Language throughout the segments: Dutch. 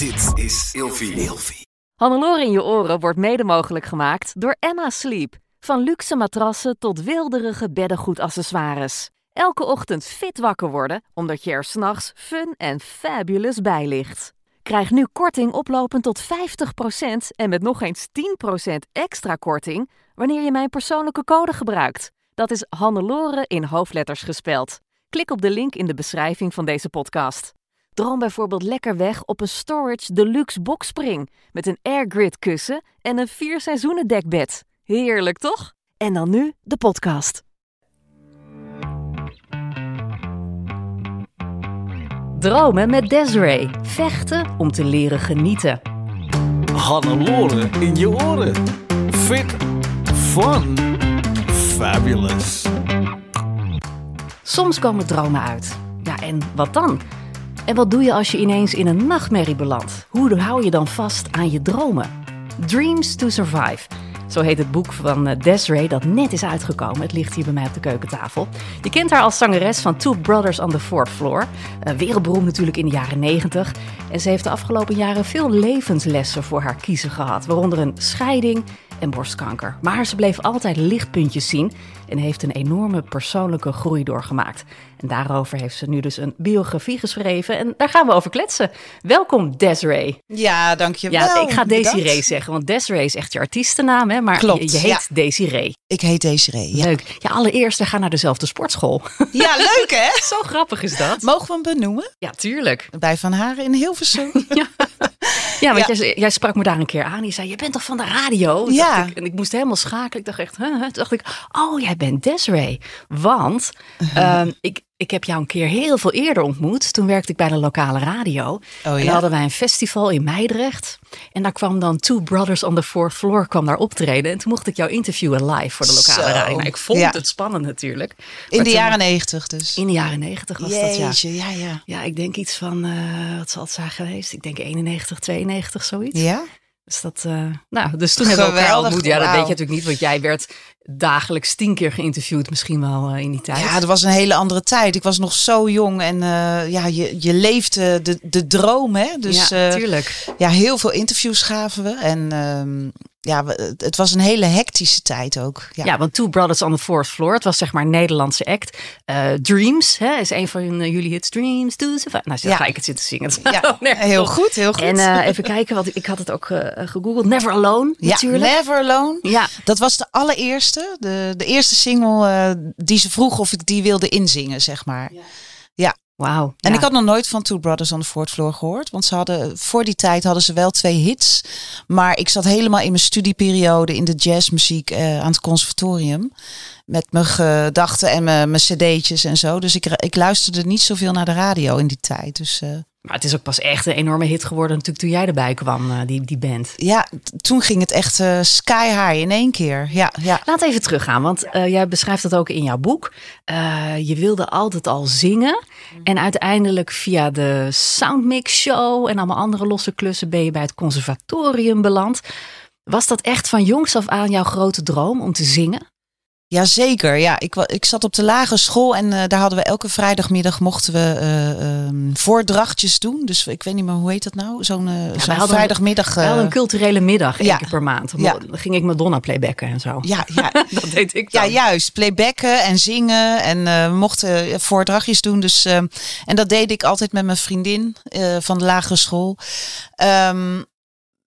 Dit is Ilfie. Hannelore in je oren wordt mede mogelijk gemaakt door Emma Sleep. Van luxe matrassen tot wilderige beddengoedaccessoires. Elke ochtend fit wakker worden, omdat je er s'nachts fun en fabulous bij ligt. Krijg nu korting oplopend tot 50% en met nog eens 10% extra korting wanneer je mijn persoonlijke code gebruikt. Dat is Hannelore in hoofdletters gespeld. Klik op de link in de beschrijving van deze podcast. Droom bijvoorbeeld lekker weg op een Storage Deluxe Boxspring met een airgrid kussen en een vier seizoenen dekbed. Heerlijk toch? En dan nu de podcast. Dromen met Desiree. Vechten om te leren genieten. Hannelore in je oren. Fit, fun, fabulous. Soms komen dromen uit. Ja, en wat dan? En wat doe je als je ineens in een nachtmerrie belandt? Hoe hou je dan vast aan je dromen? Dreams to Survive. Zo heet het boek van eh, Desiree dat net is uitgekomen. Het ligt hier bij mij op de keukentafel. Je kent haar als zangeres van Two Brothers on the Fourth Floor. Uh, wereldberoemd natuurlijk in de jaren 90. En ze heeft de afgelopen jaren veel levenslessen voor haar kiezen gehad. Waaronder een scheiding en borstkanker. Maar ze bleef altijd lichtpuntjes zien en heeft een enorme persoonlijke groei doorgemaakt. En daarover heeft ze nu dus een biografie geschreven en daar gaan we over kletsen. Welkom Desiree. Ja, dankjewel. Ja, ik ga Desiree zeggen, want Desiree is echt je artiestennaam, hè? maar Klopt, je, je heet ja. Desiree. Ik heet Desiree. Ja, Leuk. Ja, allereerst, we gaan naar dezelfde sportschool. ja leuk hè? Zo grappig is dat. Mogen we hem benoemen? Ja, tuurlijk. Bij Van Haren in Hilversum. Ja, want Ja. Jij, jij sprak me daar een keer aan. Je zei, je bent toch van de radio? Ja. Ik, en ik moest helemaal schakelen. Ik dacht echt, huh? Toen dacht ik, oh, jij bent Desiree. Want ehm, ik, ik heb jou een keer heel veel eerder ontmoet. Toen werkte ik bij de lokale radio. en ja? dan hadden wij een festival in Meidrecht. En daar kwam dan Two Brothers on the Fourth Floor kwam daar optreden. En toen mocht ik jou interviewen live voor de lokale Zo. radio. Nou, ik vond Ja. het spannend natuurlijk. In Maar de jaren negentig dus. In de jaren negentig was dat, ja. Ja, ja. Ja, ik denk iets van, eh, wat zal het zijn geweest? Ik denk 91, 92, zoiets. Ja? Dus dat, eh, nou, dus toen hebben we elkaar Geweldig, ontmoet. Ja, dat weet je natuurlijk niet, want jij werd dagelijks tien keer geïnterviewd, misschien wel eh, in die tijd. Ja, dat was een hele andere tijd. Ik was nog zo jong en eh, ja, je, je leefde de, de droom, hè? Dus ja, eh, tuurlijk. ja, heel veel interviews gaven we. En ehm, ja, het- was een hele hectische tijd ook. Ja, Ja. want Two Brothers on the Fourth Floor, het was zeg maar een Nederlandse act. Eh, Dreams, hè, is een van eh, jullie hits. Dreams survive. Nou, zo Ja. ga ik het zitten zingen. Ja, heel goed, heel goed. En eh, even kijken, wat ik had het ook eh, gegoogeld. Never Alone, ja, natuurlijk. Never Alone. Ja, Dat was de allereerste, de, de eerste single eh, die ze vroeg of ik die wilde inzingen, zeg maar. wauw. En ja. ik had nog nooit van Two Brothers on the Fourth Floor gehoord. Want ze hadden, voor die tijd hadden ze wel twee hits. Maar ik zat helemaal in mijn studieperiode in de jazzmuziek eh, aan het conservatorium. Met mijn gedachten en mijn, mijn cd'tjes en zo. Dus ik, ik luisterde niet zoveel naar de radio in die tijd. Dus eh, Maar het is ook pas echt een enorme hit geworden natuurlijk toen jij erbij kwam, eh, die, die band. ja, toen ging het echt eh, sky high in één keer. Ja, ja. Laat even teruggaan, want eh, jij beschrijft dat ook in jouw boek. Je wilde altijd al zingen. En uiteindelijk via de Soundmix Show en allemaal andere losse klussen ben je bij het conservatorium beland. Was dat echt van jongs af aan jouw grote droom om te zingen? Jazeker, ja. Ik, ik zat op de lagere school en eh, daar hadden we elke vrijdagmiddag mochten we ehm, voordrachtjes doen. Dus ik weet niet meer, hoe heet dat nou? Zo'n eh, vrijdagmiddag. Wel eh, een culturele middag één ja. keer per maand. Ja. Dan ging ik Madonna playbacken en zo. ja, ja, Dat deed ik ja, juist. Playbacken en zingen. En we mochten voordrachtjes doen. Dus, ehm, en dat deed ik altijd met mijn vriendin van de lagere school. Ehm,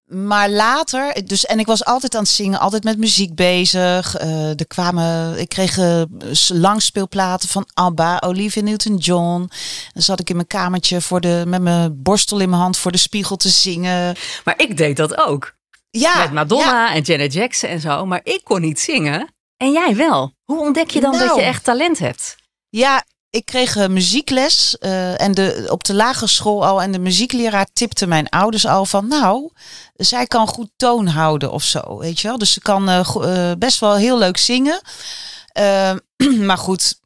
maar later, dus en ik was altijd aan het zingen, altijd met muziek bezig. Eh, er kwamen, ik kreeg eh, langspeelplaten van ABBA, Olivia Newton-John. Dan zat ik in mijn kamertje voor de, met mijn borstel in mijn hand voor de spiegel te zingen. Maar ik deed dat ook. Ja, Met Madonna en Janet Jackson en zo. Maar ik kon niet zingen. En jij wel. Hoe ontdek je dan dat Nou. je echt talent hebt? Ja, ik kreeg eh, muziekles eh, en de, op de lagere school al. En de muziekleraar tipte mijn ouders al van, nou, zij kan goed toon houden of zo, weet je wel. Dus ze kan eh, best wel heel leuk zingen. Eh, maar goed,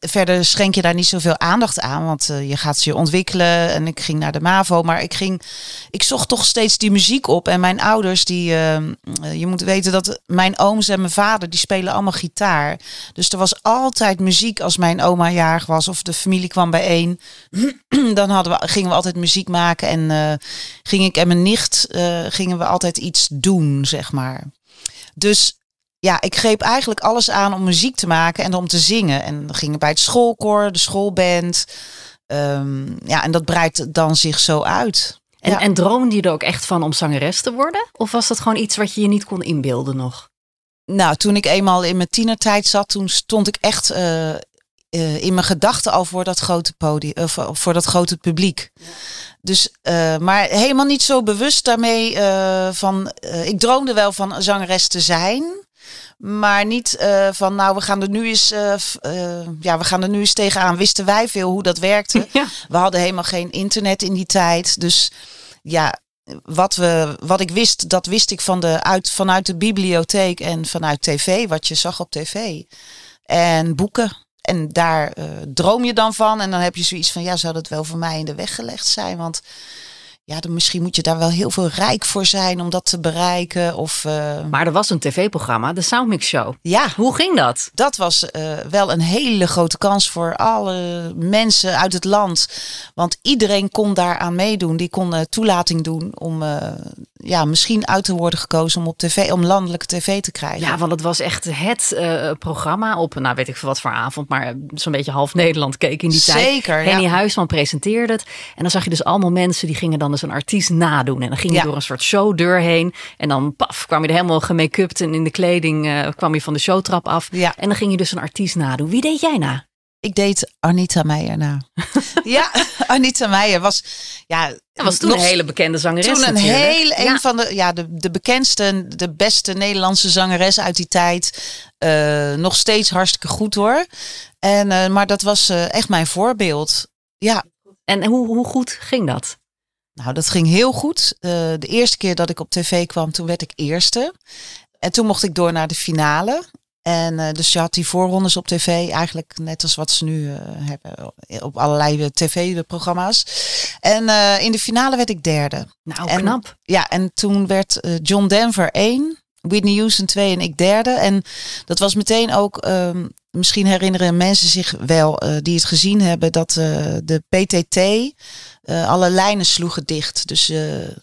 verder schenk je daar niet zoveel aandacht aan, want uh, je gaat je ontwikkelen. En ik ging naar de MAVO, maar ik ging, ik zocht toch steeds die muziek op. En mijn ouders, die, uh, je moet weten dat mijn ooms en mijn vader, die spelen allemaal gitaar. Dus er was altijd muziek als mijn oma jarig was of de familie kwam bijeen. Dan hadden we, gingen we altijd muziek maken en uh, ging ik en mijn nicht, gingen we altijd iets doen, zeg maar. Dus ja, ik greep eigenlijk alles aan om muziek te maken en om te zingen. En dan gingen bij het schoolkoor, de schoolband. Um, ja, en dat breidt dan zich zo uit. En, ja. en droomde je er ook echt van om zangeres te worden? Of was dat gewoon iets wat je je niet kon inbeelden nog? Nou, toen ik eenmaal in mijn tienertijd zat, toen stond ik echt uh, uh, in mijn gedachten al voor dat grote podium, of voor dat grote publiek. Ja. Dus, uh, maar helemaal niet zo bewust daarmee van. ik droomde wel van zangeres te zijn. Maar niet uh, van, nou, we gaan er nu eens, uh, uh, ja, we gaan er nu eens tegenaan. Wisten wij veel hoe dat werkte? Ja. We hadden helemaal geen internet in die tijd. Dus ja, wat, we, wat ik wist, dat wist ik van de, uit, vanuit de bibliotheek en vanuit tv, wat je zag op tv. En boeken. En daar droom je dan van. En dan heb je zoiets van, ja, zou dat wel voor mij in de weg gelegd zijn? Want ja, dan misschien moet je daar wel heel veel rijk voor zijn om dat te bereiken. Of, uh... Maar er was een tv-programma, de Soundmix Show. Ja. Hoe ging dat? Dat was uh, wel een hele grote kans voor alle mensen uit het land. Want iedereen kon daaraan meedoen. Die kon uh, toelating doen om ja, misschien uit te worden gekozen om op tv, om landelijke tv te krijgen. Ja, want het was echt het programma op, nou weet ik veel wat voor avond, maar zo'n beetje half Nederland keek in die Zeker, tijd. Zeker. Henny ja. Huisman presenteerde het. En dan zag je dus allemaal mensen die gingen dan dus een artiest nadoen. En dan ging je Ja. door een soort showdeur heen. En dan paf, kwam je er helemaal gemake-upt en in de kleding eh, kwam je van de showtrap af. Ja. En dan ging je dus een artiest nadoen. Wie deed jij na? Ik deed Anita Meijer na. ja, Anita Meijer was. Ja, Dat was toen nog een hele bekende zangeres Toen een natuurlijk. hele, een van de, ja, de, de bekendste, de beste Nederlandse zangeres uit die tijd. Eh, nog steeds hartstikke goed hoor. En, eh, maar dat was eh, echt mijn voorbeeld. Ja, En hoe, hoe goed ging dat? Nou dat ging heel goed. Eh, de eerste keer dat ik op tv kwam, toen werd ik eerste. En toen mocht ik door naar de finale. En eh, dus je had die voorrondes op tv, eigenlijk net als wat ze nu eh, hebben op allerlei tv-programma's. En in de finale werd ik derde. Nou, En- knap. Ja, en toen werd John Denver één, Whitney Houston twee en ik derde. En dat was meteen ook, ehm, misschien herinneren mensen zich wel die het gezien hebben, dat de PTT eh, alle lijnen sloegen dicht. Dus eh,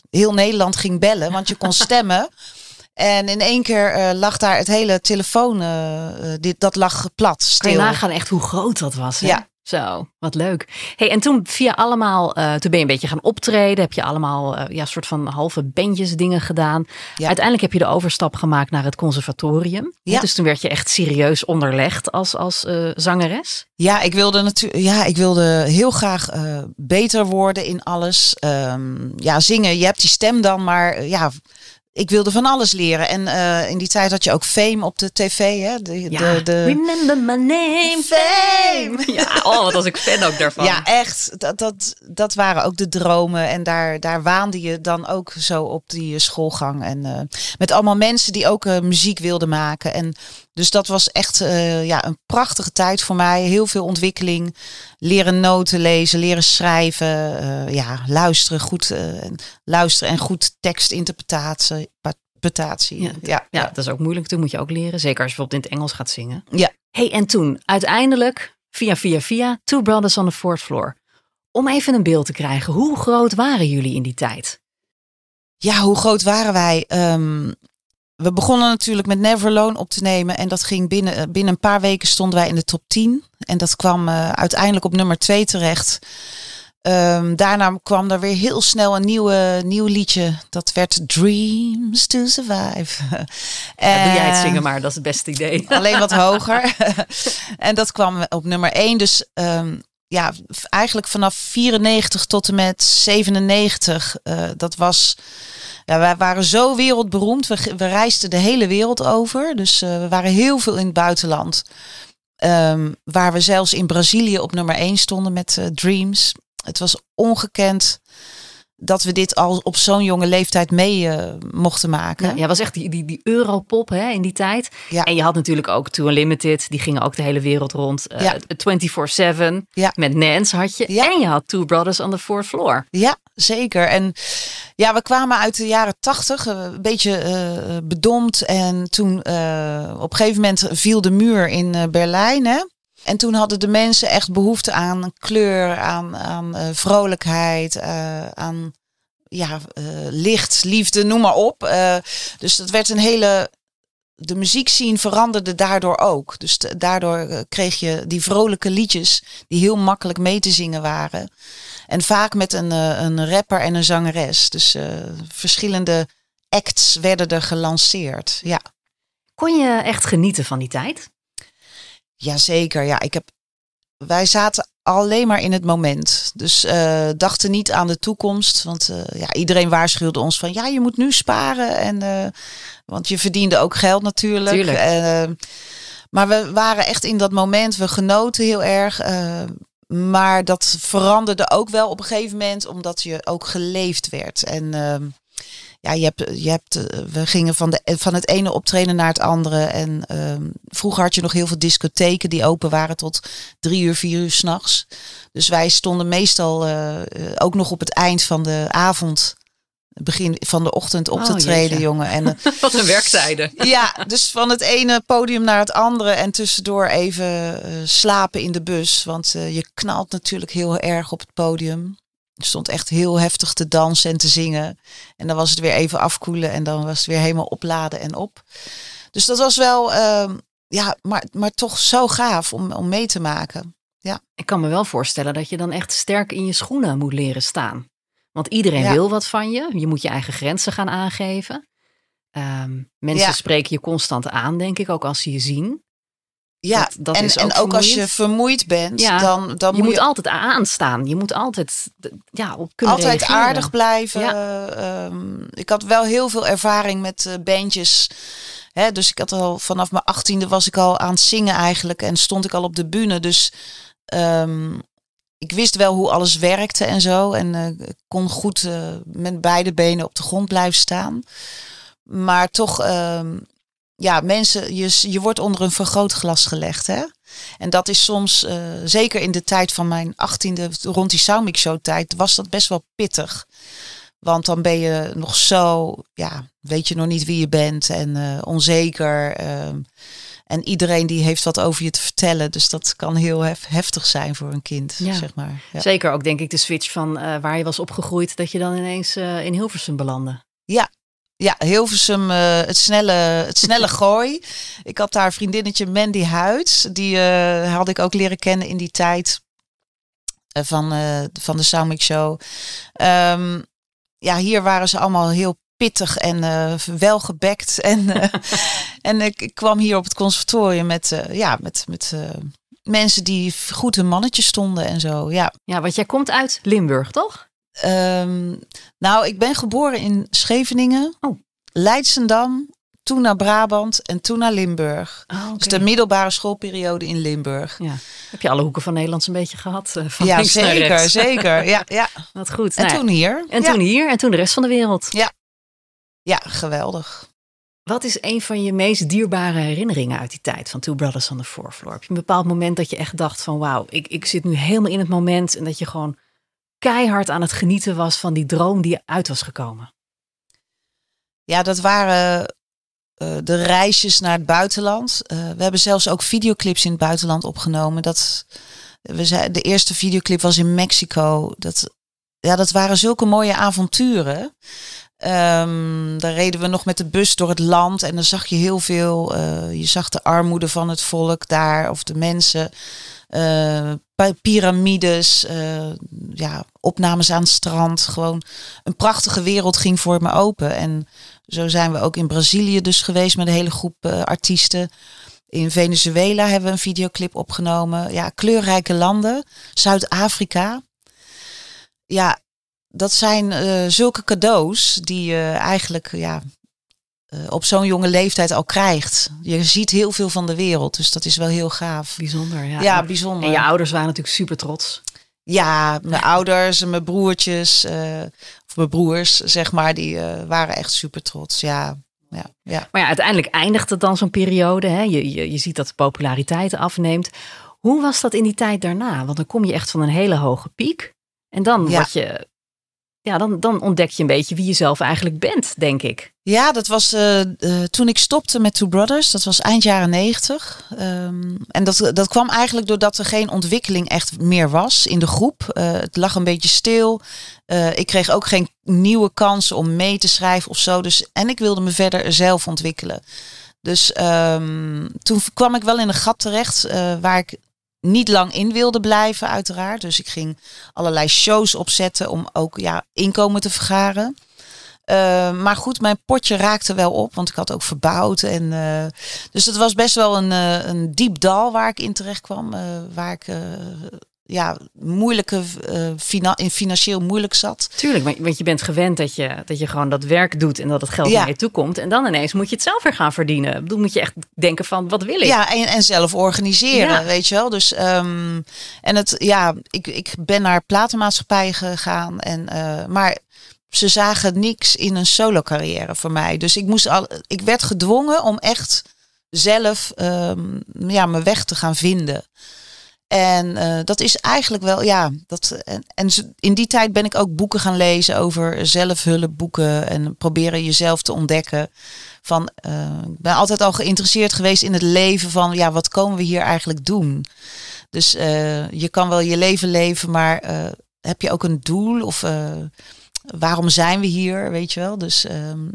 heel Nederland ging bellen, want je kon stemmen. En in één keer eh, lag daar het hele telefoon, dit, dat lag plat, Kan je stil. nagaan echt hoe groot dat was. Hè? Ja. Zo, wat leuk. Hey, en toen via allemaal, eh, toen ben je een beetje gaan optreden. Heb je allemaal eh, ja, soort van halve bandjes dingen gedaan. Ja. Uiteindelijk heb je de overstap gemaakt naar het conservatorium. Ja. Dus toen werd je echt serieus onderlegd als, als eh, zangeres. Ja, ik wilde natuurlijk. Ja, ik wilde heel graag beter worden in alles. Ehm, ja, zingen. Je hebt die stem dan, maar ja, ik wilde van alles leren. En eh, in die tijd had je ook Fame op de tv, hè? De, Ja, de, de... remember my name, Fame. Ja, oh, wat was ik fan ook daarvan. Ja, echt. Dat, dat, dat waren ook de dromen. En daar, daar waande je dan ook zo op die schoolgang. En eh, met allemaal mensen die ook eh, muziek wilden maken. En dus dat was echt eh, ja, een prachtige tijd voor mij. Heel veel ontwikkeling. Leren noten lezen, leren schrijven. eh, ja, luisteren, goed eh, en luisteren en goed tekstinterpretatie. interpretatie. Ja, Ja, Ja, dat is ook moeilijk. Toen moet je ook leren. Zeker als je bijvoorbeeld in het Engels gaat zingen. Ja. hey, en toen, uiteindelijk, via, via, via, Two Brothers on the Fourth Floor. Om even een beeld te krijgen, hoe groot waren jullie in die tijd? Ja, hoe groot waren wij? Ehm, we begonnen natuurlijk met Never Alone op te nemen. En dat ging binnen, eh, binnen een paar weken stonden wij in de top 10. En dat kwam eh, uiteindelijk op nummer 2 terecht. Ehm, daarna kwam er weer heel snel een nieuwe, nieuw liedje. Dat werd Dreams to Survive. Ja, doe jij het En- zingen maar, dat is het beste idee. Alleen wat hoger. en dat kwam op nummer 1. Dus ehm, ja, eigenlijk vanaf 94 tot en met 97. eh, dat was. Ja, wij waren zo wereldberoemd. We, we reisden de hele wereld over. Dus eh, we waren heel veel in het buitenland. Ehm, waar we zelfs in Brazilië op nummer 1 stonden met eh, Dreams. Het was ongekend. Dat we dit al op zo'n jonge leeftijd mee uh, mochten maken. Ja, jij was echt die, die, die Europop hè, in die tijd. Ja. En je had natuurlijk ook Too Unlimited. Die gingen ook de hele wereld rond. Uh, Ja. 24-7. Ja. Met Nance had je. En je had Two Brothers on the Fourth Floor. Ja, zeker. En ja, we kwamen uit de jaren tachtig, eh, een beetje eh, bedompt. En toen eh, op een gegeven moment viel de muur in eh, Berlijn. Hè? En toen hadden de mensen echt behoefte aan kleur, aan, aan eh, vrolijkheid, eh, aan ja, eh, licht, liefde, noem maar op. Dus dat werd een hele. De muziekscene veranderde daardoor ook. Dus daardoor kreeg je die vrolijke liedjes die heel makkelijk mee te zingen waren. En vaak met een, een rapper en een zangeres. Dus verschillende acts werden er gelanceerd. Ja. Kon je echt genieten van die tijd? Jazeker, ja. Ik heb, wij zaten alleen maar in het moment. Dus eh, dachten niet aan de toekomst. Want eh, ja, iedereen waarschuwde ons van ja, je moet nu sparen. En, eh, want je verdiende ook geld natuurlijk. Tuurlijk. Maar we waren echt in dat moment. We genoten heel erg. maar dat veranderde ook wel op een gegeven moment. Omdat je ook geleefd werd. En ja, je hebt, je hebt, eh, we gingen van, de, van het ene optreden naar het andere. En ehm, vroeger had je nog heel veel discotheken die open waren tot drie uur, vier uur s'nachts. Dus wij stonden meestal eh, eh, ook nog op het eind van de avond, begin van de ochtend op Oh, te treden, jeetje. jongen. En Wat een werktijden. ja, dus van het ene podium naar het andere en tussendoor even slapen in de bus. Want je knalt natuurlijk heel erg op het podium. Stond echt heel heftig te dansen en te zingen. En dan was het weer even afkoelen en dan was het weer helemaal opladen en op. Dus dat was wel, ehm, ja, maar, maar toch zo gaaf om, om mee te maken. Ik kan me wel voorstellen dat je dan echt sterk in je schoenen moet leren staan. Want iedereen Ja. wil wat van je. Je moet je eigen grenzen gaan aangeven. Ehm, mensen Ja. spreken je constant aan, denk ik, ook als ze je zien. Ja, Dat- dat en, is en ook als je vermoeid bent, Ja, dan, dan je moet moet je altijd aanstaan. Je moet altijd ja, op kunnen altijd reageren. aardig blijven. Ehm, ik had wel heel veel ervaring met eh, bandjes. Hè, dus ik had al vanaf mijn achttiende was ik al aan het zingen eigenlijk en stond ik al op de bühne. Dus ehm, ik wist wel hoe alles werkte en zo. En ik kon goed eh, met beide benen op de grond blijven staan. Maar toch, ehm, ja, mensen, je, je wordt onder een vergrootglas gelegd. Hè? En dat is soms, eh, zeker in de tijd van mijn achttiende, rond die Soundmix Show tijd, was dat best wel pittig. Want dan ben je nog zo, ja, weet je nog niet wie je bent en eh, onzeker. ehm, en iedereen die heeft wat over je te vertellen. Dus dat kan heel hef- heftig zijn voor een kind, Ja. zeg maar. Ja. Zeker ook, denk ik, de switch van eh, waar je was opgegroeid, dat je dan ineens in Hilversum belandde. Ja, Hilversum, eh, het, snelle, het snelle gooi. Ik had daar vriendinnetje Mandy Huids. Die eh, had ik ook leren kennen in die tijd eh, van, van de Soundmix Show. Ehm, ja, hier waren ze allemaal heel pittig en eh welgebekt. En, en ik, ik kwam hier op het conservatorium met, ja, met, met mensen die goed hun mannetje stonden en zo. Ja. Ja, want jij komt uit Limburg, toch? Ehm, nou, ik ben geboren in Scheveningen, Oh. Leidsendam, toen naar Brabant en toen naar Limburg. Oh, Dus de middelbare schoolperiode in Limburg. ja. Heb je alle hoeken van Nederland een beetje gehad? eh, van ja, zeker, zeker. Ja, ja. Wat goed. En Nou ja, toen hier. en ja. toen hier en toen de rest van de wereld. Ja, geweldig. Wat is een van je meest dierbare herinneringen uit die tijd van Two Brothers on the Fourth Floor? Heb je een bepaald moment dat je echt dacht van wauw, ik, ik zit nu helemaal in het moment en dat je gewoon keihard aan het genieten was van die droom die uit was gekomen? Ja, dat waren eh, de reisjes naar het buitenland. Eh, we hebben zelfs ook videoclips in het buitenland opgenomen. Dat, we zei, de eerste videoclip was in Mexico. Dat, ja, dat waren zulke mooie avonturen. Ehm, daar reden we nog met de bus door het land en dan zag je heel veel. eh, je zag de armoede van het volk daar of de mensen. Piramides, eh, ja, opnames aan het strand. Gewoon een prachtige wereld ging voor me open. En zo zijn we ook in Brazilië dus geweest met een hele groep eh, artiesten. In Venezuela hebben we een videoclip opgenomen. Ja, kleurrijke landen. Zuid-Afrika. Ja, dat zijn eh, zulke cadeaus die je eigenlijk ja, op zo'n jonge leeftijd al krijgt. Je ziet heel veel van de wereld, dus dat is wel heel gaaf. Bijzonder, ja. Ja, bijzonder. En je ouders waren natuurlijk super trots. Ja, mijn ouders en mijn broertjes, eh, of mijn broers, zeg maar, die eh, waren echt super trots. Ja, ja, ja. Maar ja, uiteindelijk eindigt het dan zo'n periode. Hè? Je, je, je ziet dat de populariteit afneemt. Hoe was dat in die tijd daarna? Want dan kom je echt van een hele hoge piek. En dan Ja. word je. Ja, dan, dan ontdek je een beetje wie je zelf eigenlijk bent, denk ik. Ja, dat was eh, eh, toen ik stopte met Two Brothers. Dat was eind jaren negentig. Ehm, en dat, dat kwam eigenlijk doordat er geen ontwikkeling echt meer was in de groep. Eh, het lag een beetje stil. Ik kreeg ook geen nieuwe kansen om mee te schrijven of zo. Dus, en ik wilde me verder zelf ontwikkelen. Dus ehm, toen kwam ik wel in een gat terecht waar ik niet lang in wilde blijven, uiteraard. Dus ik ging allerlei shows opzetten om ook ja, inkomen te vergaren. Uh, maar goed, mijn potje raakte wel op, want ik had ook verbouwd. En, uh, dus het was best wel een, uh, een diep dal waar ik in terecht kwam. waar ik ja, moeilijke, in financieel moeilijk zat. Tuurlijk, want je bent gewend dat je, dat je gewoon dat werk doet en dat het geld Ja. naar je toe komt. En dan ineens moet je het zelf weer gaan verdienen. Bedoel, moet je echt denken van, wat wil ik? Ja, en, en zelf organiseren, Ja. weet je wel. Dus, ehm, en het, ja, ik, ik ben naar platenmaatschappijen gegaan. En, eh, maar ze zagen niks in een solo carrière voor mij. Dus ik, moest al, ik werd gedwongen om echt zelf ehm, ja, mijn weg te gaan vinden. En eh, dat is eigenlijk wel, ja, dat, en, in die tijd ben ik ook boeken gaan lezen over zelfhulpboeken en proberen jezelf te ontdekken. Van, eh, ik ben altijd al geïnteresseerd geweest in het leven van, ja, wat komen we hier eigenlijk doen? Dus eh, je kan wel je leven leven, maar heb je ook een doel of waarom zijn we hier, weet je wel? Dus ehm,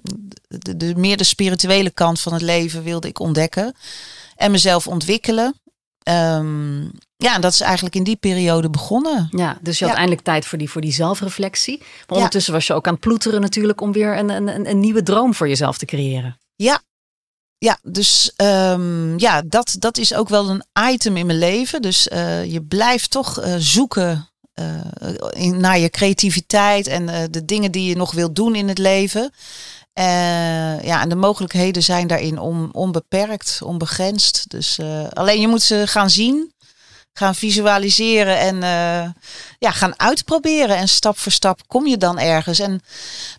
de, de, meer de spirituele kant van het leven wilde ik ontdekken en mezelf ontwikkelen. Ehm, ja, en dat is eigenlijk in die periode begonnen. Ja, dus je had Ja. eindelijk tijd voor die, voor die zelfreflectie. Maar ondertussen was je ook aan het ploeteren natuurlijk om weer een, een, een, nieuwe droom voor jezelf te creëren. Ja, ja dus ehm, ja, dat, dat is ook wel een item in mijn leven. Dus eh, je blijft toch eh, zoeken eh, in, naar je creativiteit en de dingen die je nog wilt doen in het leven. Ja, en de mogelijkheden zijn daarin on, onbeperkt, onbegrensd. Dus alleen je moet ze gaan zien, gaan visualiseren en eh, ja, gaan uitproberen. En stap voor stap kom je dan ergens. En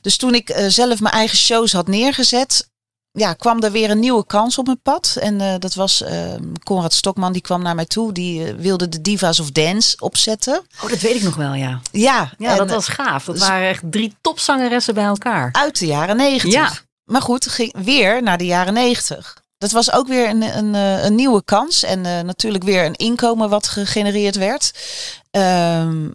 dus toen ik eh, zelf mijn eigen shows had neergezet, ja, kwam er weer een nieuwe kans op mijn pad. En eh, dat was eh Conrad Stokman, die kwam naar mij toe. Die wilde de Divas of Dance opzetten. Oh, dat weet ik nog wel, ja. Ja, Ja, en, dat was gaaf. Dat waren echt drie topzangeressen bij elkaar. uit de jaren negentig. Ja. Maar goed, ging weer naar de jaren negentig. Dat was ook weer een, een, eh, een nieuwe kans. En eh, natuurlijk weer een inkomen wat gegenereerd werd. Ehm,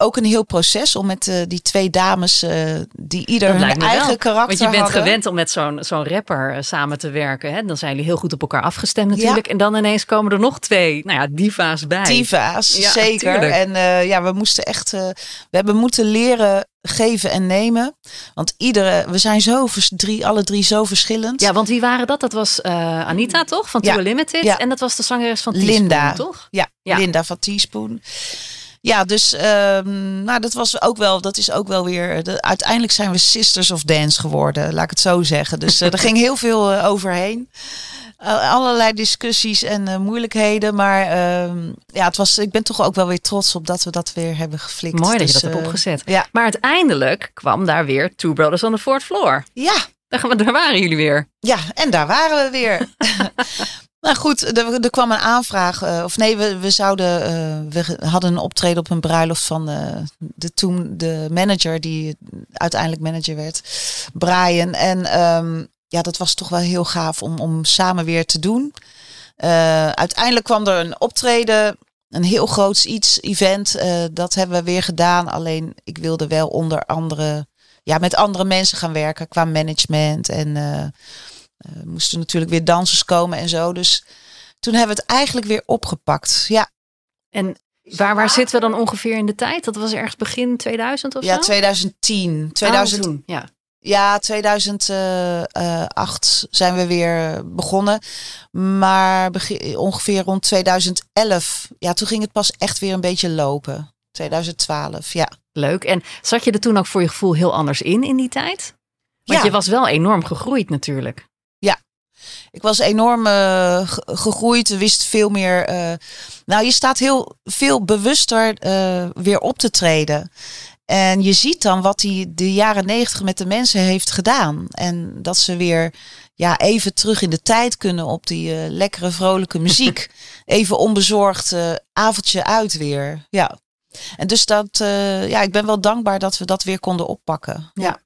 ook een heel proces om met eh, die twee dames eh, die ieder hun eigen wel. karakter Want je bent hadden. gewend om met zo'n zo'n rapper eh, samen te werken. Hè? Dan zijn jullie heel goed op elkaar afgestemd natuurlijk. En dan ineens komen er nog twee nou ja, diva's bij. Diva's, Ja, zeker. tuurlijk. En ja, we moesten echt, we hebben moeten leren geven en nemen. Want iedere, we zijn zo, vers- drie, alle drie zo verschillend. Ja, want wie waren dat? Dat was Anita, toch? Van Ja. Tour Limited. Ja. En dat was de zangeres van Teaspoon, Linda. toch? Ja, Ja. Linda van Teaspoon. Ja, dus ehm, nou, dat was ook wel, dat is ook wel weer. De, uiteindelijk zijn we Sisters of Dance geworden, laat ik het zo zeggen. Dus eh, er ging heel veel eh, overheen. Eh, allerlei discussies en eh, moeilijkheden. Maar ehm, ja, het was, ik ben toch ook wel weer trots op dat we dat weer hebben geflikt. Mooi dat je Dus, dat hebt eh, opgezet. Ja, Maar uiteindelijk kwam daar weer Two Brothers on the Fourth Floor. ja, daar waren jullie weer. Ja, en daar waren we weer. nou goed, er, kwam een aanvraag. eh, of nee, we, we zouden. eh, we hadden een optreden op een bruiloft van eh, de toen de manager, die uiteindelijk manager werd, Brian. En ehm, ja, dat was toch wel heel gaaf om, om samen weer te doen. Uiteindelijk kwam er een optreden. Een heel groot iets, event. dat hebben we weer gedaan. Alleen ik wilde wel onder andere ja, met andere mensen gaan werken qua management. En eh, eh, moesten natuurlijk weer dansers komen en zo. Dus toen hebben we het eigenlijk weer opgepakt. Ja, En waar, waar zitten we dan ongeveer in de tijd? Dat was ergens begin 2000 of ja zo? 2010. 2000, Oh, toen, ja. ja, 2008 zijn we weer begonnen. Maar begin, ongeveer rond 2011, ja, toen ging het pas echt weer een beetje lopen. 2012, ja. Leuk. En zat je er toen ook voor je gevoel heel anders in, in die tijd? Want Ja. je was wel enorm gegroeid natuurlijk. Ik was enorm uh, gegroeid, wist veel meer. Uh, nou, je staat heel veel bewuster uh, weer op te treden. En je ziet dan wat die de jaren negentig met de mensen heeft gedaan. En dat ze weer ja, even terug in de tijd kunnen op die lekkere, vrolijke muziek. even onbezorgd avondje uit weer. Ja. En dus dat, ja, ik ben wel dankbaar dat we dat weer konden oppakken. ja.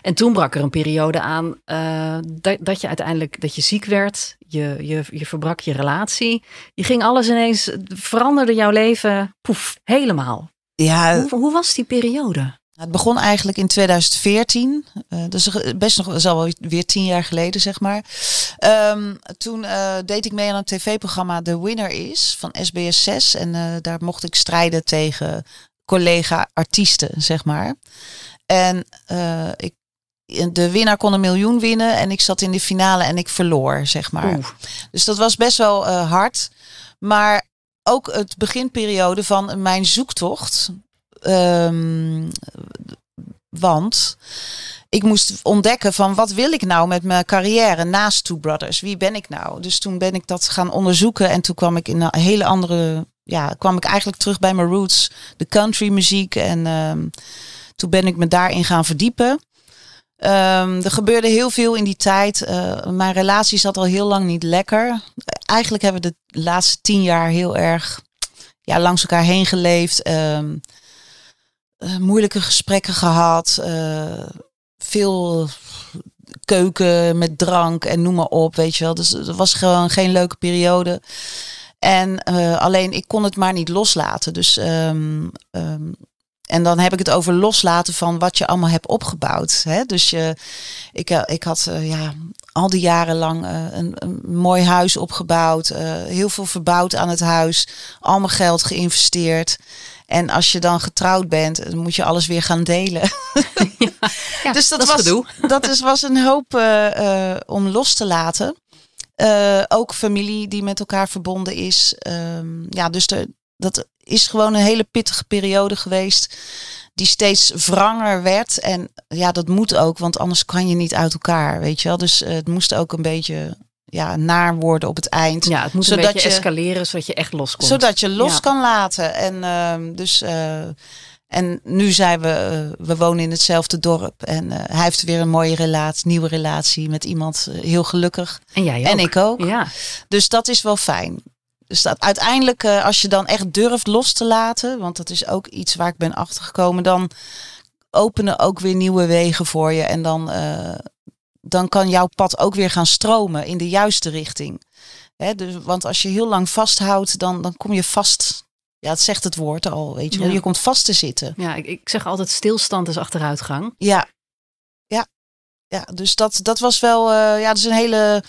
En toen brak er een periode aan uh, dat, dat je uiteindelijk dat je ziek werd. Je, je, je verbrak je relatie. Je ging alles ineens, veranderde jouw leven poef, helemaal. Ja. Hoe, hoe was die periode? Het begon eigenlijk in 2014. Uh, dus best nog wel weer tien jaar geleden, zeg maar. Um, toen uh, deed ik mee aan een tv-programma The Winner Is van SBS 6. En uh, daar mocht ik strijden tegen collega-artiesten, zeg maar. En uh, ik, de winnaar kon een miljoen winnen en ik zat in de finale en ik verloor, zeg maar. Dus dat was best wel uh, hard. Maar ook het beginperiode van mijn zoektocht. Um, want ik moest ontdekken van wat wil ik nou met mijn carrière naast Two Brothers? Wie ben ik nou? Dus toen ben ik dat gaan onderzoeken en toen kwam ik in een hele andere, ja, kwam ik eigenlijk terug bij mijn roots, de country muziek en um, toen ben ik me daarin gaan verdiepen. Um, er gebeurde heel veel in die tijd. Uh, mijn relatie zat al heel lang niet lekker. Eigenlijk hebben we de laatste tien jaar heel erg ja, langs elkaar heen geleefd. Um, uh, moeilijke gesprekken gehad. Uh, veel keuken met drank en noem maar op, weet je wel. Dus het was gewoon geen leuke periode. En alleen ik kon het maar niet loslaten. Dus um, en dan heb ik het over loslaten van wat je allemaal hebt opgebouwd. Hè? Dus je, ik, eh, ik had uh, ja, al die jaren lang uh, een, een, mooi huis opgebouwd. Uh, heel veel verbouwd aan het huis. Allemaal geld geïnvesteerd. En als je dan getrouwd bent, dan moet je alles weer gaan delen. Ja, dus dat, dat was, gedoe. dat is, was een hoop om los te laten. ook familie die met elkaar verbonden is. Um, ja, dus de, dat is gewoon een hele pittige periode geweest. Die steeds wranger werd. En ja, dat moet ook, want anders kan je niet uit elkaar. Weet je wel. Dus uh, het moest ook een beetje ja, naar worden op het eind. Ja, het moet zodat een beetje je, escaleren, zodat je echt los komt. Zodat je los kan laten. En uh, dus. Uh, en nu zijn we, uh, we wonen in hetzelfde dorp. En hij heeft weer een mooie relatie, nieuwe relatie met iemand heel gelukkig. En jij ook. En ik ook. Ja. Dus dat is wel fijn. Dus dat uiteindelijk, uh, als je dan echt durft los te laten, want dat is ook iets waar ik ben achtergekomen, dan openen ook weer nieuwe wegen voor je. En dan, uh, dan kan jouw pad ook weer gaan stromen in de juiste richting. Hè, dus, want als je heel lang vasthoudt, dan, dan kom je vast. Ja, het zegt het woord al, weet je wel. Je komt vast te zitten. Ja, ik, ik zeg altijd stilstand is achteruitgang. Ja, ja, ja. Dus dat, dat was wel, uh, ja, dat is een hele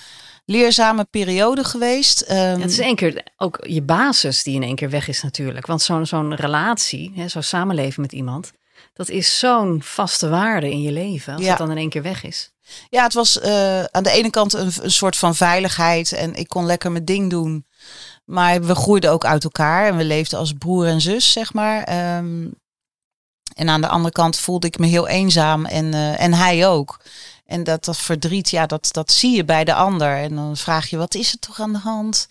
leerzame periode geweest. Um, het is één keer ook je basis die in één keer weg is natuurlijk. Want zo'n zo'n relatie, hè, zo samenleven met iemand, dat is zo'n vaste waarde in je leven als ja. het dan in één keer weg is. Ja, het was uh, aan de ene kant een, een, soort van veiligheid en ik kon lekker mijn ding doen. Maar we groeiden ook uit elkaar en we leefden als broer en zus, zeg maar. Um, en aan de andere kant voelde ik me heel eenzaam en, uh, en hij ook. En dat, dat verdriet, ja, dat, dat zie je bij de ander. En dan vraag je, wat is er toch aan de hand?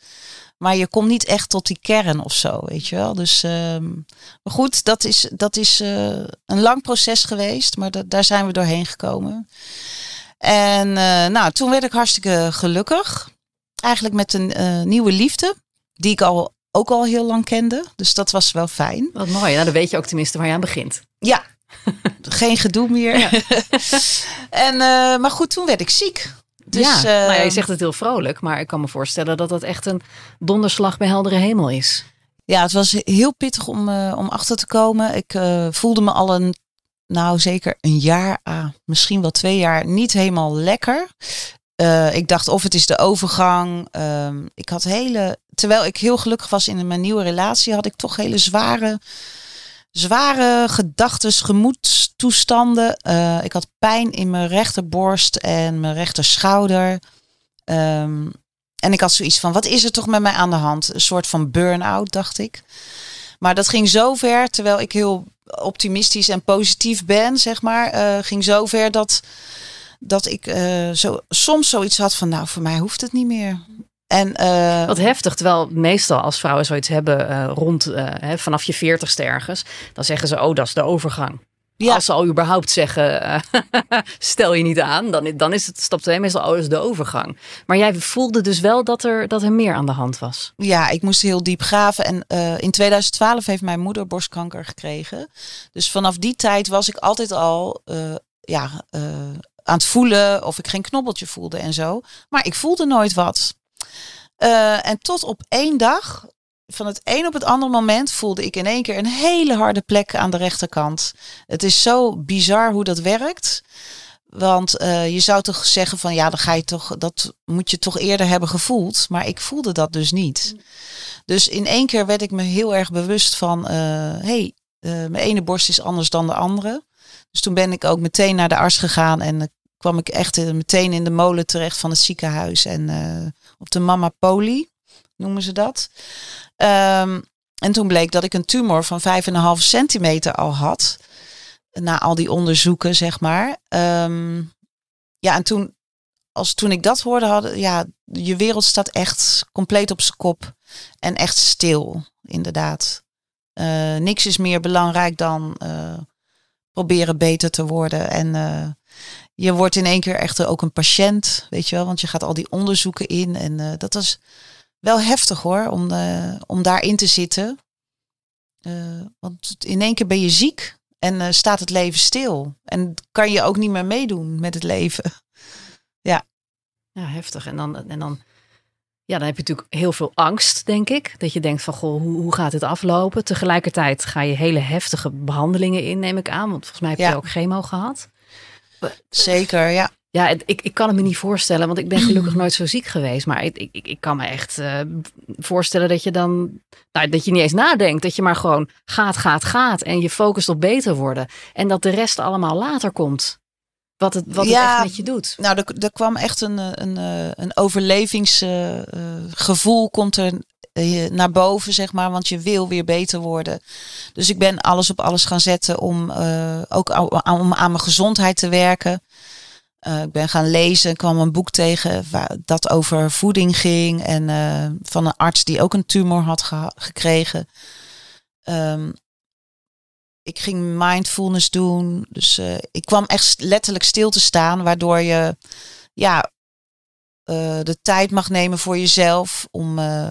Maar je komt niet echt tot die kern of zo, weet je wel. Dus, um, maar goed, dat is, dat is uh, een lang proces geweest, maar daar zijn we doorheen gekomen. En uh, nou, toen werd ik hartstikke gelukkig. Eigenlijk met een uh, nieuwe liefde, die ik al, ook al heel lang kende. Dus dat was wel fijn. Wat mooi, nou, dan weet je ook tenminste waar je aan begint. Ja, geen gedoe meer. Ja. en, uh, maar goed, toen werd ik ziek. Dus, ja, nou ja, je zegt het heel vrolijk, maar ik kan me voorstellen dat dat echt een donderslag bij heldere hemel is. Ja, het was heel pittig om, uh, om achter te komen. Ik uh, voelde me al een, nou zeker een jaar, ah, misschien wel twee jaar, niet helemaal lekker. Uh, ik dacht of het is de overgang. Uh, ik had hele, terwijl ik heel gelukkig was in mijn nieuwe relatie, had ik toch hele zware zware gedachten, gemoedstoestanden. Uh, ik had pijn in mijn rechterborst en mijn rechterschouder. Um, en ik had zoiets van, wat is er toch met mij aan de hand? Een soort van burn-out, dacht ik. Maar dat ging zo ver, terwijl ik heel optimistisch en positief ben, zeg maar. Uh, ging zo ver dat, dat ik eh, zo, soms zoiets had van, nou, voor mij hoeft het niet meer. En, eh, Wat heftig, terwijl meestal als vrouwen zoiets hebben eh, rond eh, hè, vanaf je veertigste ergens, dan zeggen ze, oh, dat is de overgang. Ja. Als ze al überhaupt zeggen, stel je niet aan, dan, dan is het stap 2 meestal, oh, dat is de overgang. Maar jij voelde dus wel dat er, dat er meer aan de hand was. Ja, ik moest heel diep graven. En in 2012 heeft mijn moeder borstkanker gekregen. Dus vanaf die tijd was ik altijd al ja, aan het voelen of ik geen knobbeltje voelde en zo. Maar ik voelde nooit wat. Eh, en tot op één dag, van het een op het andere moment, voelde ik in één keer een hele harde plek aan de rechterkant. Het is zo bizar hoe dat werkt. Want eh, je zou toch zeggen van ja, dan ga je toch, dat moet je toch eerder hebben gevoeld. Maar ik voelde dat dus niet. Dus in één keer werd ik me heel erg bewust van, hé, hey, mijn ene borst is anders dan de andere. Dus toen ben ik ook meteen naar de arts gegaan en kwam ik echt meteen in de molen terecht van het ziekenhuis. En op de Mama Poli noemen ze dat. Ehm, en toen bleek dat ik een tumor van 5,5 centimeter al had. Na al die onderzoeken, zeg maar. Ehm, ja, en toen, als toen ik dat hoorde, hadden, ja, je wereld staat echt compleet op zijn kop. En echt stil, inderdaad. Eh, niks is meer belangrijk dan eh, proberen beter te worden. En eh, je wordt in één keer echt ook een patiënt, weet je wel. Want je gaat al die onderzoeken in. En eh, dat was wel heftig hoor, om, eh, om daarin te zitten. Eh, want in één keer ben je ziek en staat het leven stil. En kan je ook niet meer meedoen met het leven. Ja, heftig. En dan, en dan, ja, dan heb je natuurlijk heel veel angst, denk ik. Dat je denkt van, goh, hoe, hoe gaat dit aflopen? Tegelijkertijd ga je hele heftige behandelingen in, neem ik aan. Want volgens mij heb Ja. je ook chemo gehad. Zeker, ja. Ja, ik, ik kan het me niet voorstellen, want ik ben gelukkig nooit zo ziek geweest. Maar ik, ik, ik kan me echt eh, voorstellen dat je dan, nou, dat je niet eens nadenkt. Dat je maar gewoon gaat, gaat, gaat. En je focust op beter worden. En dat de rest allemaal later komt. Wat het, wat Ja, het echt met je doet. Nou, er, er kwam echt een, eh, een, eh, een overlevingsgevoel komt er naar boven, zeg maar. Want je wil weer beter worden. Dus ik ben alles op alles gaan zetten om eh, ook aan- om aan mijn gezondheid te werken. Eh, ik ben gaan lezen, kwam een boek tegen waar dat over voeding ging. En eh, van een arts die ook een tumor had gekregen. Ehm, ik ging mindfulness doen. Dus eh, ik kwam echt letterlijk stil te staan, waardoor je ja, eh, de tijd mag nemen voor jezelf. Om, eh,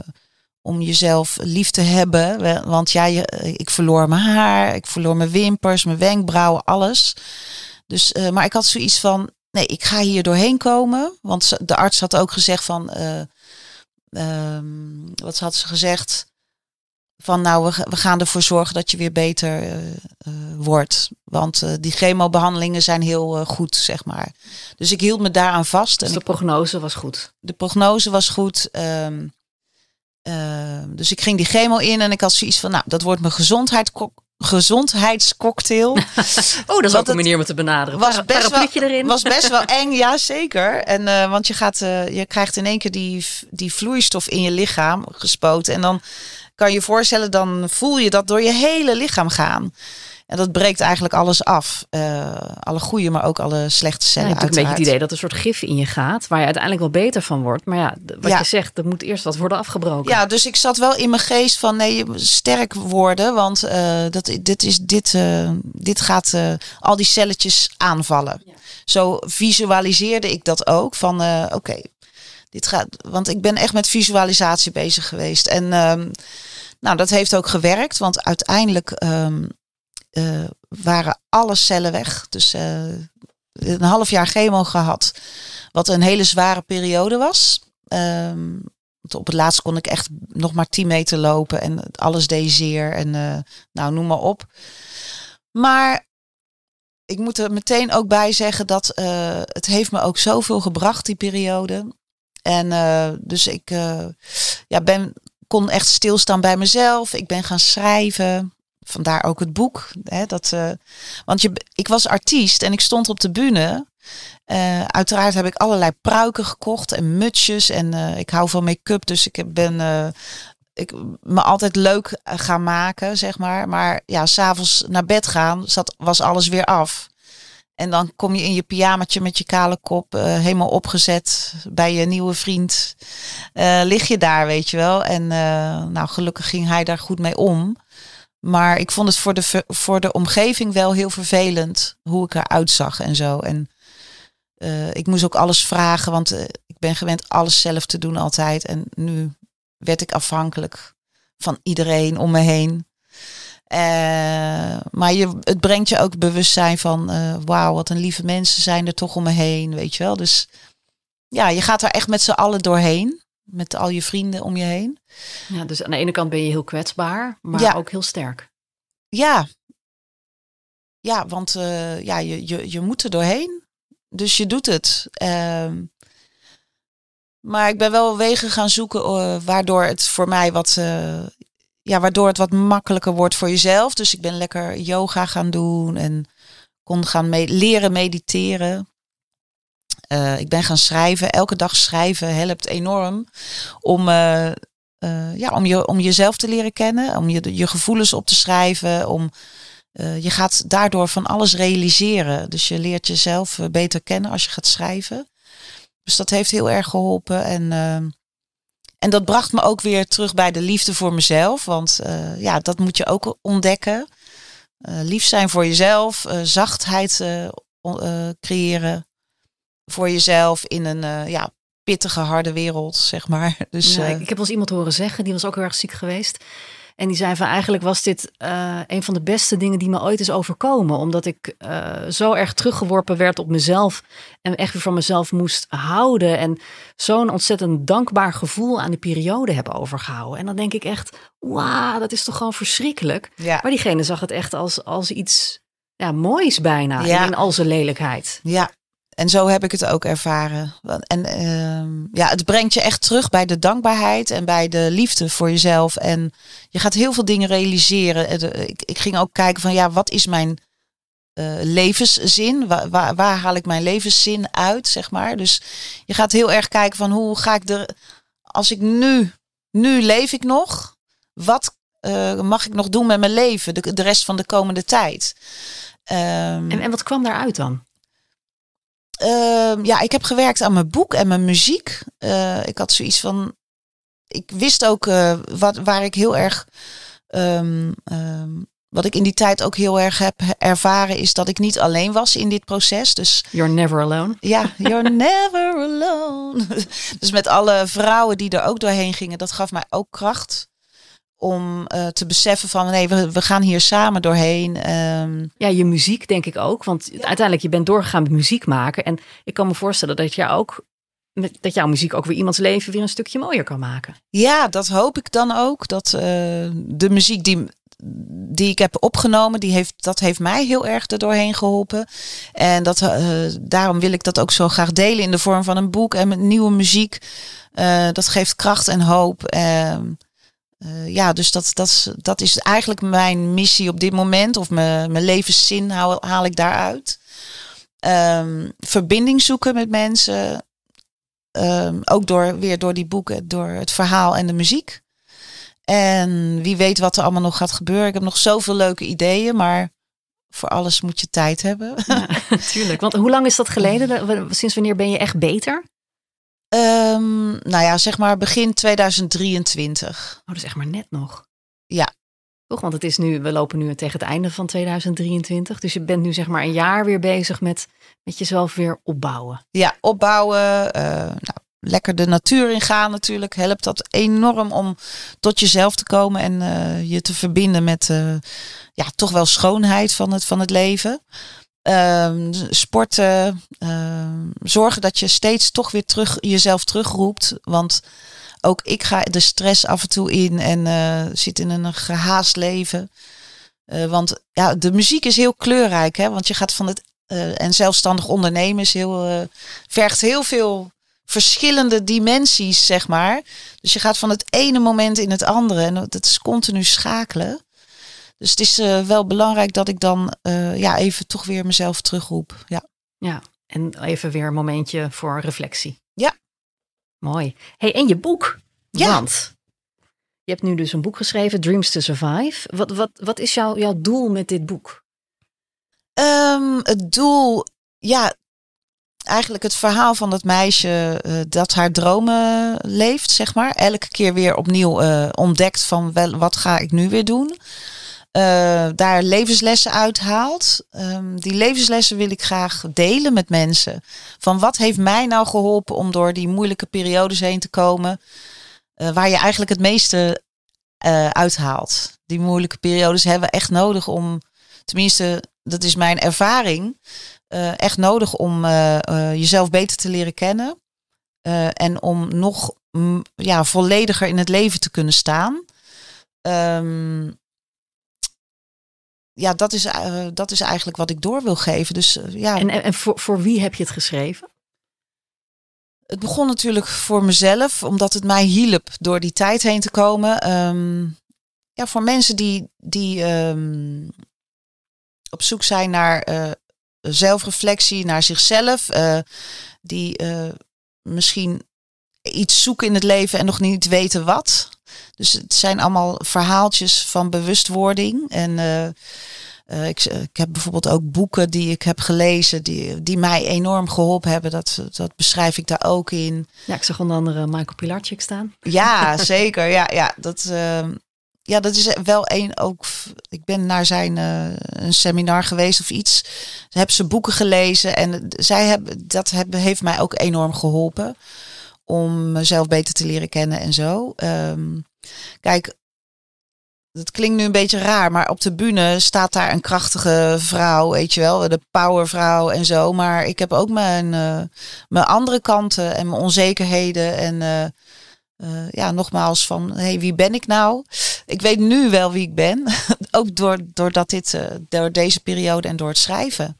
om jezelf lief te hebben. Want ja, je, eh, ik verloor mijn haar, ik verloor mijn wimpers, mijn wenkbrauwen, alles. Dus, eh, maar ik had zoiets van, nee, ik ga hier doorheen komen. Want de arts had ook gezegd van, eh, ehm, wat had ze gezegd? Van nou, we, ga- we gaan ervoor zorgen dat je weer beter wordt. Want die chemobehandelingen zijn heel goed, zeg maar. Dus ik hield me daaraan vast. Dus En de ik- prognose was goed. de prognose was goed. ehm, ehm, dus ik ging die chemo in en ik had zoiets van, nou, dat wordt mijn gezondheid gezondheidscocktail. Oh, dat is ook een manier om het te benaderen. was best wel- erin. was best wel eng, ja zeker. En, eh, want je, gaat, eh, je krijgt in één keer die, die vloeistof in je lichaam gespoten. En dan kan je je voorstellen, dan voel je dat door je hele lichaam gaan. En dat breekt eigenlijk alles af. Eh, alle goede, maar ook alle slechte Ja, cellen hebt natuurlijk een beetje het idee dat er een soort gif in je gaat, waar je uiteindelijk wel beter van wordt. Maar ja, wat Ja. je zegt, er moet eerst wat worden afgebroken. Ja, dus ik zat wel in mijn geest van nee, sterk worden, want eh, dat, dit, is, dit, eh, dit gaat al die celletjes aanvallen. Zo visualiseerde ik dat ook van oké, dit gaat, want ik ben echt met visualisatie bezig geweest. En ehm, nou, dat heeft ook gewerkt, want uiteindelijk ehm, eh, waren alle cellen weg. Dus eh, een half jaar chemo gehad, wat een hele zware periode was. Ehm, op het laatst kon ik echt nog maar 10 meter lopen en alles deed zeer en eh, nou noem maar op. Maar ik moet er meteen ook bij zeggen dat het heeft me ook zoveel gebracht die periode. En dus ik ja, ben, kon echt stilstaan bij mezelf. Ik ben gaan schrijven. Vandaar ook het boek. Hè, dat, eh, want je, ik was artiest en ik stond op de bühne. Eh, uiteraard heb ik allerlei pruiken gekocht en mutsjes. En eh, ik hou van make-up, dus ik ben ik, me altijd leuk gaan maken, zeg maar. Maar ja, s'avonds naar bed gaan zat, was alles weer af. En dan kom je in je pyjamaatje met je kale kop, helemaal opgezet bij je nieuwe vriend. Lig je daar, weet je wel. En nou, gelukkig ging hij daar goed mee om. Maar ik vond het voor de, voor de omgeving wel heel vervelend hoe ik eruit zag en zo. En eh, ik moest ook alles vragen, want eh, ik ben gewend alles zelf te doen altijd. En nu werd ik afhankelijk van iedereen om me heen. Eh, maar je, het brengt je ook bewustzijn van, wauw, wat een lieve mensen zijn er toch om me heen, weet je wel. Dus ja, je gaat er echt met z'n allen doorheen, met al je vrienden om je heen. Ja, dus aan de ene kant ben je heel kwetsbaar, maar Ja. ook heel sterk. Ja, ja want eh, ja, je, je, je moet er doorheen. Dus je doet het. Ehm, maar ik ben wel wegen gaan zoeken eh, waardoor het voor mij wat, eh, ja, waardoor het wat makkelijker wordt voor jezelf. Dus ik ben lekker yoga gaan doen en kon gaan me- leren mediteren. Eh, ik ben gaan schrijven. Elke dag schrijven helpt enorm om, eh, eh, ja, om, je, om jezelf te leren kennen, om je, je gevoelens op te schrijven. Om, je gaat daardoor van alles realiseren. Dus je leert jezelf beter kennen als je gaat schrijven. Dus dat heeft heel erg geholpen. En, eh, en dat bracht me ook weer terug bij de liefde voor mezelf. Want ja, dat moet je ook ontdekken. Lief zijn voor jezelf, zachtheid creëren voor jezelf in een eh, ja, pittige, harde wereld, zeg maar. Dus Ja, eh, ik, heb wel eens iemand horen zeggen, die was ook heel erg ziek geweest. En die zei van eigenlijk was dit eh, een van de beste dingen die me ooit is overkomen. Omdat ik zo erg teruggeworpen werd op mezelf. En echt weer van mezelf moest houden. En zo'n ontzettend dankbaar gevoel aan die periode heb overgehouden. En dan denk ik echt, wauw, dat is toch gewoon verschrikkelijk. ja. Maar diegene zag het echt als, als iets ja, moois bijna. Ja. In al zijn lelijkheid. Ja, en zo heb ik het ook ervaren. En ehm, ja, het brengt je echt terug bij de dankbaarheid en bij de liefde voor jezelf. En je gaat heel veel dingen realiseren. En, eh, Ik, ik ging ook kijken van ja, wat is mijn eh, levenszin? Waar, haal ik mijn levenszin uit, zeg maar? Dus je gaat heel erg kijken van hoe ga ik er, als ik nu, nu leef ik nog, wat eh, mag ik nog doen met mijn leven, de, de rest van de komende tijd? Ehm, En, en wat kwam daaruit dan? Ehm, ja, ik heb gewerkt aan mijn boek en mijn muziek. Eh, ik had zoiets van. Ik wist ook eh, wat, waar ik heel erg. ehm, ehm, wat ik in die tijd ook heel erg heb ervaren, is dat ik niet alleen was in dit proces. Dus You're never alone. ja, you're never alone. Dus met alle vrouwen die er ook doorheen gingen, dat gaf mij ook kracht. Om eh, te beseffen van nee, we, we gaan hier samen doorheen. Ehm, Ja, je muziek denk ik ook. Want uiteindelijk, je bent doorgegaan met muziek maken. En ik kan me voorstellen dat, jou ook, dat jouw muziek ook weer iemands leven weer een stukje mooier kan maken. Ja, dat hoop ik dan ook. Dat eh, de muziek die, die ik heb opgenomen, die heeft, dat heeft mij heel erg er doorheen geholpen. En dat, eh, daarom wil ik dat ook zo graag delen in de vorm van een boek en met nieuwe muziek. Dat geeft kracht en hoop. Ehm, eh, ja, dus dat, dat, dat is eigenlijk mijn missie op dit moment. Of mijn, mijn levenszin haal, haal ik daaruit. Ehm, verbinding zoeken met mensen. Ehm, ook door, weer door die boeken, door het verhaal en de muziek. En wie weet wat er allemaal nog gaat gebeuren. Ik heb nog zoveel leuke ideeën, maar voor alles moet je tijd hebben. Tuurlijk. Want hoe lang is dat geleden? De- Sinds wanneer ben je echt beter? Ehm, nou ja, zeg maar begin 2023. Oh, dat is echt maar net nog. Ja. Toch? Want het is nu, we lopen nu tegen het einde van 2023. Dus je bent nu zeg maar een jaar weer bezig met, met jezelf weer opbouwen. Ja, opbouwen. eh, nou, lekker de natuur ingaan natuurlijk. Helpt dat enorm om tot jezelf te komen en eh, je te verbinden met eh, ja, toch wel schoonheid van het, van het leven. Ehm, sporten. ehm, zorgen dat je steeds toch weer terug jezelf terugroept. Want ook ik ga de stress af en toe in en eh, zit in een gehaast leven. Eh, want ja, de muziek is heel kleurrijk, hè? Want je gaat van het eh, en zelfstandig ondernemen is heel, vergt heel veel verschillende dimensies, zeg maar. Dus je gaat van het ene moment in het andere en dat is continu schakelen. Dus het is eh, wel belangrijk dat ik dan eh, ja, even toch weer mezelf terugroep. Ja. Ja. En even weer een momentje voor reflectie. Ja. Mooi. Hey, en je boek. Ja. Want je hebt nu dus een boek geschreven, Dreams to Survive. Wat, wat, wat is jouw, jouw doel met dit boek? Ehm, het doel, ja, eigenlijk het verhaal van dat meisje eh, dat haar dromen leeft, zeg maar. Elke keer weer opnieuw ontdekt van wel, wat ga ik nu weer doen. Eh, daar levenslessen uithaalt. Ehm, die levenslessen wil ik graag delen met mensen. Van wat heeft mij nou geholpen om door die moeilijke periodes heen te komen. waar je eigenlijk het meeste uithaalt. Die moeilijke periodes hebben we echt nodig om, tenminste, dat is mijn ervaring uh, echt nodig om uh, jezelf beter te leren kennen. en om nog mm, ja, vollediger in het leven te kunnen staan. Um, ja, dat is, dat is eigenlijk wat ik door wil geven. Dus, ja. En, en voor, voor wie heb je het geschreven? Het begon natuurlijk voor mezelf, omdat het mij hielp door die tijd heen te komen. Um, ja, voor mensen die, die um, op zoek zijn naar uh, zelfreflectie naar zichzelf. Die misschien iets zoeken in het leven en nog niet weten wat. Dus het zijn allemaal verhaaltjes van bewustwording. En uh, ik, ik, heb bijvoorbeeld ook boeken die ik heb gelezen, die, die mij enorm geholpen hebben. Dat, dat beschrijf ik daar ook in. Ja, ik zag onder andere Michael Pilarczyk staan. Ja, zeker. Ja, ja dat, ehm, ja, dat is wel één ook. Ik ben naar zijn uh, een seminar geweest of iets. Heb ze boeken gelezen en zij hebben dat hebben, heeft mij ook enorm geholpen om mezelf beter te leren kennen en zo. Um, kijk, dat klinkt nu een beetje raar, maar op de bühne staat daar een krachtige vrouw, weet je wel, de powervrouw en zo. Maar ik heb ook mijn, uh, mijn andere kanten en mijn onzekerheden en uh, uh, ja, nogmaals van, hey, wie ben ik nou? Ik weet nu wel wie ik ben. Ook door, doordat dit, door deze periode en door het schrijven.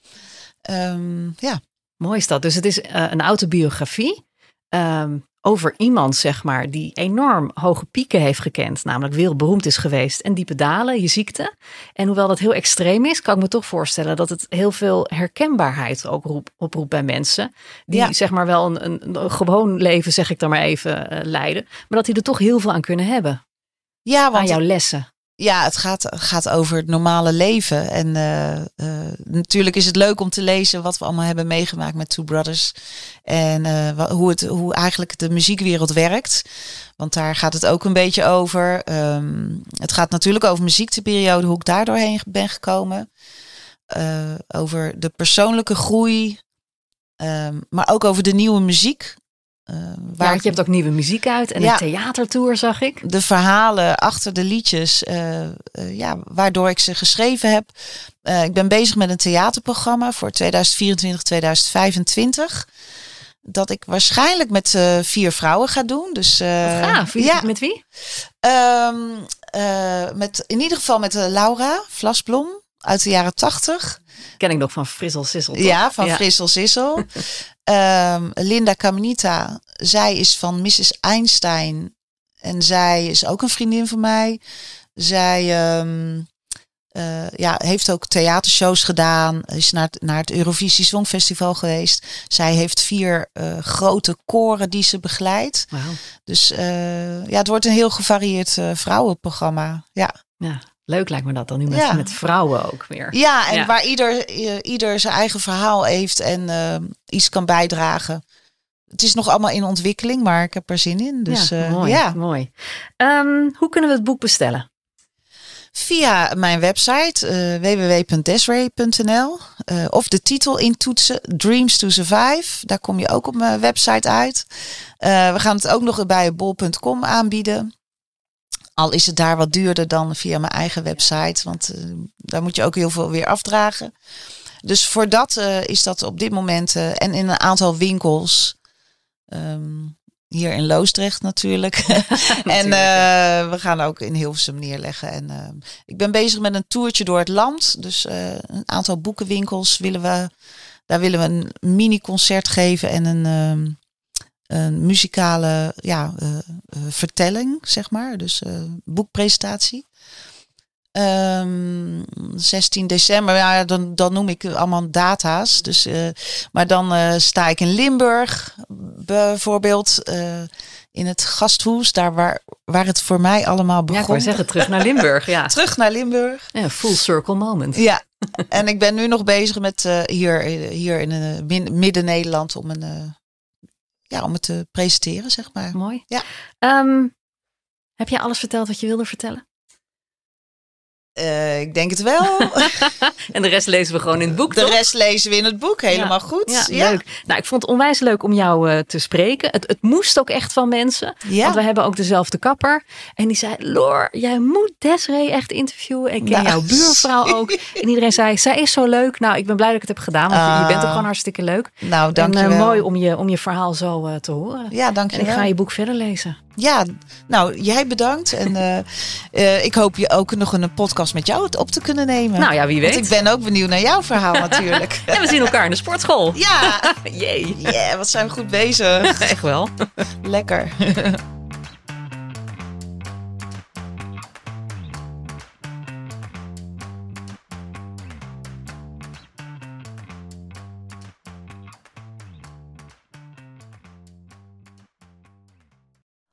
Um, ja. Mooi is dat. Dus het is een autobiografie. Um, over iemand, zeg maar, die enorm hoge pieken heeft gekend, namelijk wereldberoemd is geweest, en diepe dalen, je ziekte. En hoewel dat heel extreem is, kan ik me toch voorstellen dat het heel veel herkenbaarheid ook roep, oproept bij mensen. Die ja. zeg maar wel een, een, een, gewoon leven, zeg ik dan maar even, uh, leiden. Maar dat die er toch heel veel aan kunnen hebben. Ja, want aan jouw lessen. Ja, het gaat, gaat over het normale leven. En uh, uh, natuurlijk is het leuk om te lezen wat we allemaal hebben meegemaakt met Two Brothers. En uh, hoe, het, hoe eigenlijk de muziekwereld werkt. Want daar gaat het ook een beetje over. Um, het gaat natuurlijk over mijn ziekteperiode, hoe ik daar doorheen ben gekomen. over de persoonlijke groei. Um, maar ook over de nieuwe muziek. Uh, waar ja, je hebt ook nieuwe muziek uit en ja, een theatertour zag ik. De verhalen achter de liedjes, uh, uh, ja, waardoor ik ze geschreven heb. ik ben bezig met een theaterprogramma voor 2024-2025. Dat ik waarschijnlijk met vier vrouwen ga doen. Dus, gaaf. Wie, ja. Met wie? Um, met, in ieder geval met Laura Vlasblom uit de jaren tachtig. Ken ik nog van Frissel Sissel. Ja, van ja. Frissel Sissel. um, Linda Caminita, zij is van Mrs. Einstein. En zij is ook een vriendin van mij. Zij um, uh, ja, heeft ook theatershows gedaan. Is naar het, naar het Eurovisie Songfestival geweest. Zij heeft vier uh, grote koren die ze begeleidt. Wow. Dus uh, ja, het wordt een heel gevarieerd vrouwenprogramma. Ja. ja. Leuk lijkt me dat dan nu met, ja. met vrouwen ook weer. Ja, en ja. waar ieder, ieder zijn eigen verhaal heeft en uh, iets kan bijdragen. Het is nog allemaal in ontwikkeling, maar ik heb er zin in. Dus, ja, uh, mooi. ja. mooi. Um, hoe kunnen we het boek bestellen? Via mijn website uh, www.desray.nl uh, of de titel intoetsen Dreams to Survive. Daar kom je ook op mijn website uit. We gaan het ook nog bij bol.com aanbieden. Al is het daar wat duurder dan via mijn eigen website, want uh, daar moet je ook heel veel weer afdragen. Dus voor dat uh, is dat op dit moment uh, en in een aantal winkels. Um, hier in Loosdrecht natuurlijk. en we gaan ook in Hilversum neerleggen. En ik ben bezig met een toertje door het land. Dus een aantal boekenwinkels willen we. Daar willen we een mini concert geven en een um, een muzikale ja, uh, uh, vertelling, zeg maar. Dus uh, boekpresentatie. Um, 16 december, ja, dan, dan noem ik allemaal data's. Dus, maar dan sta ik in Limburg bijvoorbeeld. in het gasthoes, daar waar, waar het voor mij allemaal Ja, begon. ik wou zeggen, terug naar Limburg. Ja, Terug naar Limburg. ja full circle moment. Ja, en ik ben nu nog bezig met eh, hier, hier in eh, min- midden-Nederland om, een, eh, ja, om het te presenteren, zeg maar. Mooi. Ja. Ehm, heb jij alles verteld wat je wilde vertellen? Eh, ik denk het wel. En de rest lezen we gewoon in het boek, De toch? rest lezen we in het boek. Helemaal goed. Ja, leuk. Nou, ik vond het onwijs leuk om jou eh, te spreken. Het, het moest ook echt van mensen. Ja. Want we hebben ook dezelfde kapper. En die zei, Loor, jij moet Desiree echt interviewen. Ik ken Nou, jouw buurvrouw ook. En iedereen zei, zij is zo leuk. Nou, ik ben blij dat ik het heb gedaan. Want je- je bent ook Ah. gewoon hartstikke leuk. Nou, En dankjewel. eh, mooi om je, om je verhaal zo eh, te horen. Ja, En dankjewel. ik ga je boek verder lezen. Ja, nou, jij bedankt. En eh, eh, ik hoop je ook nog een podcast met jou op te kunnen nemen. Nou ja, wie Want weet. ik ben ook benieuwd naar jouw verhaal natuurlijk. En we zien elkaar in de sportschool. ja, Jee. yeah, wat zijn we goed bezig. Echt wel. Lekker.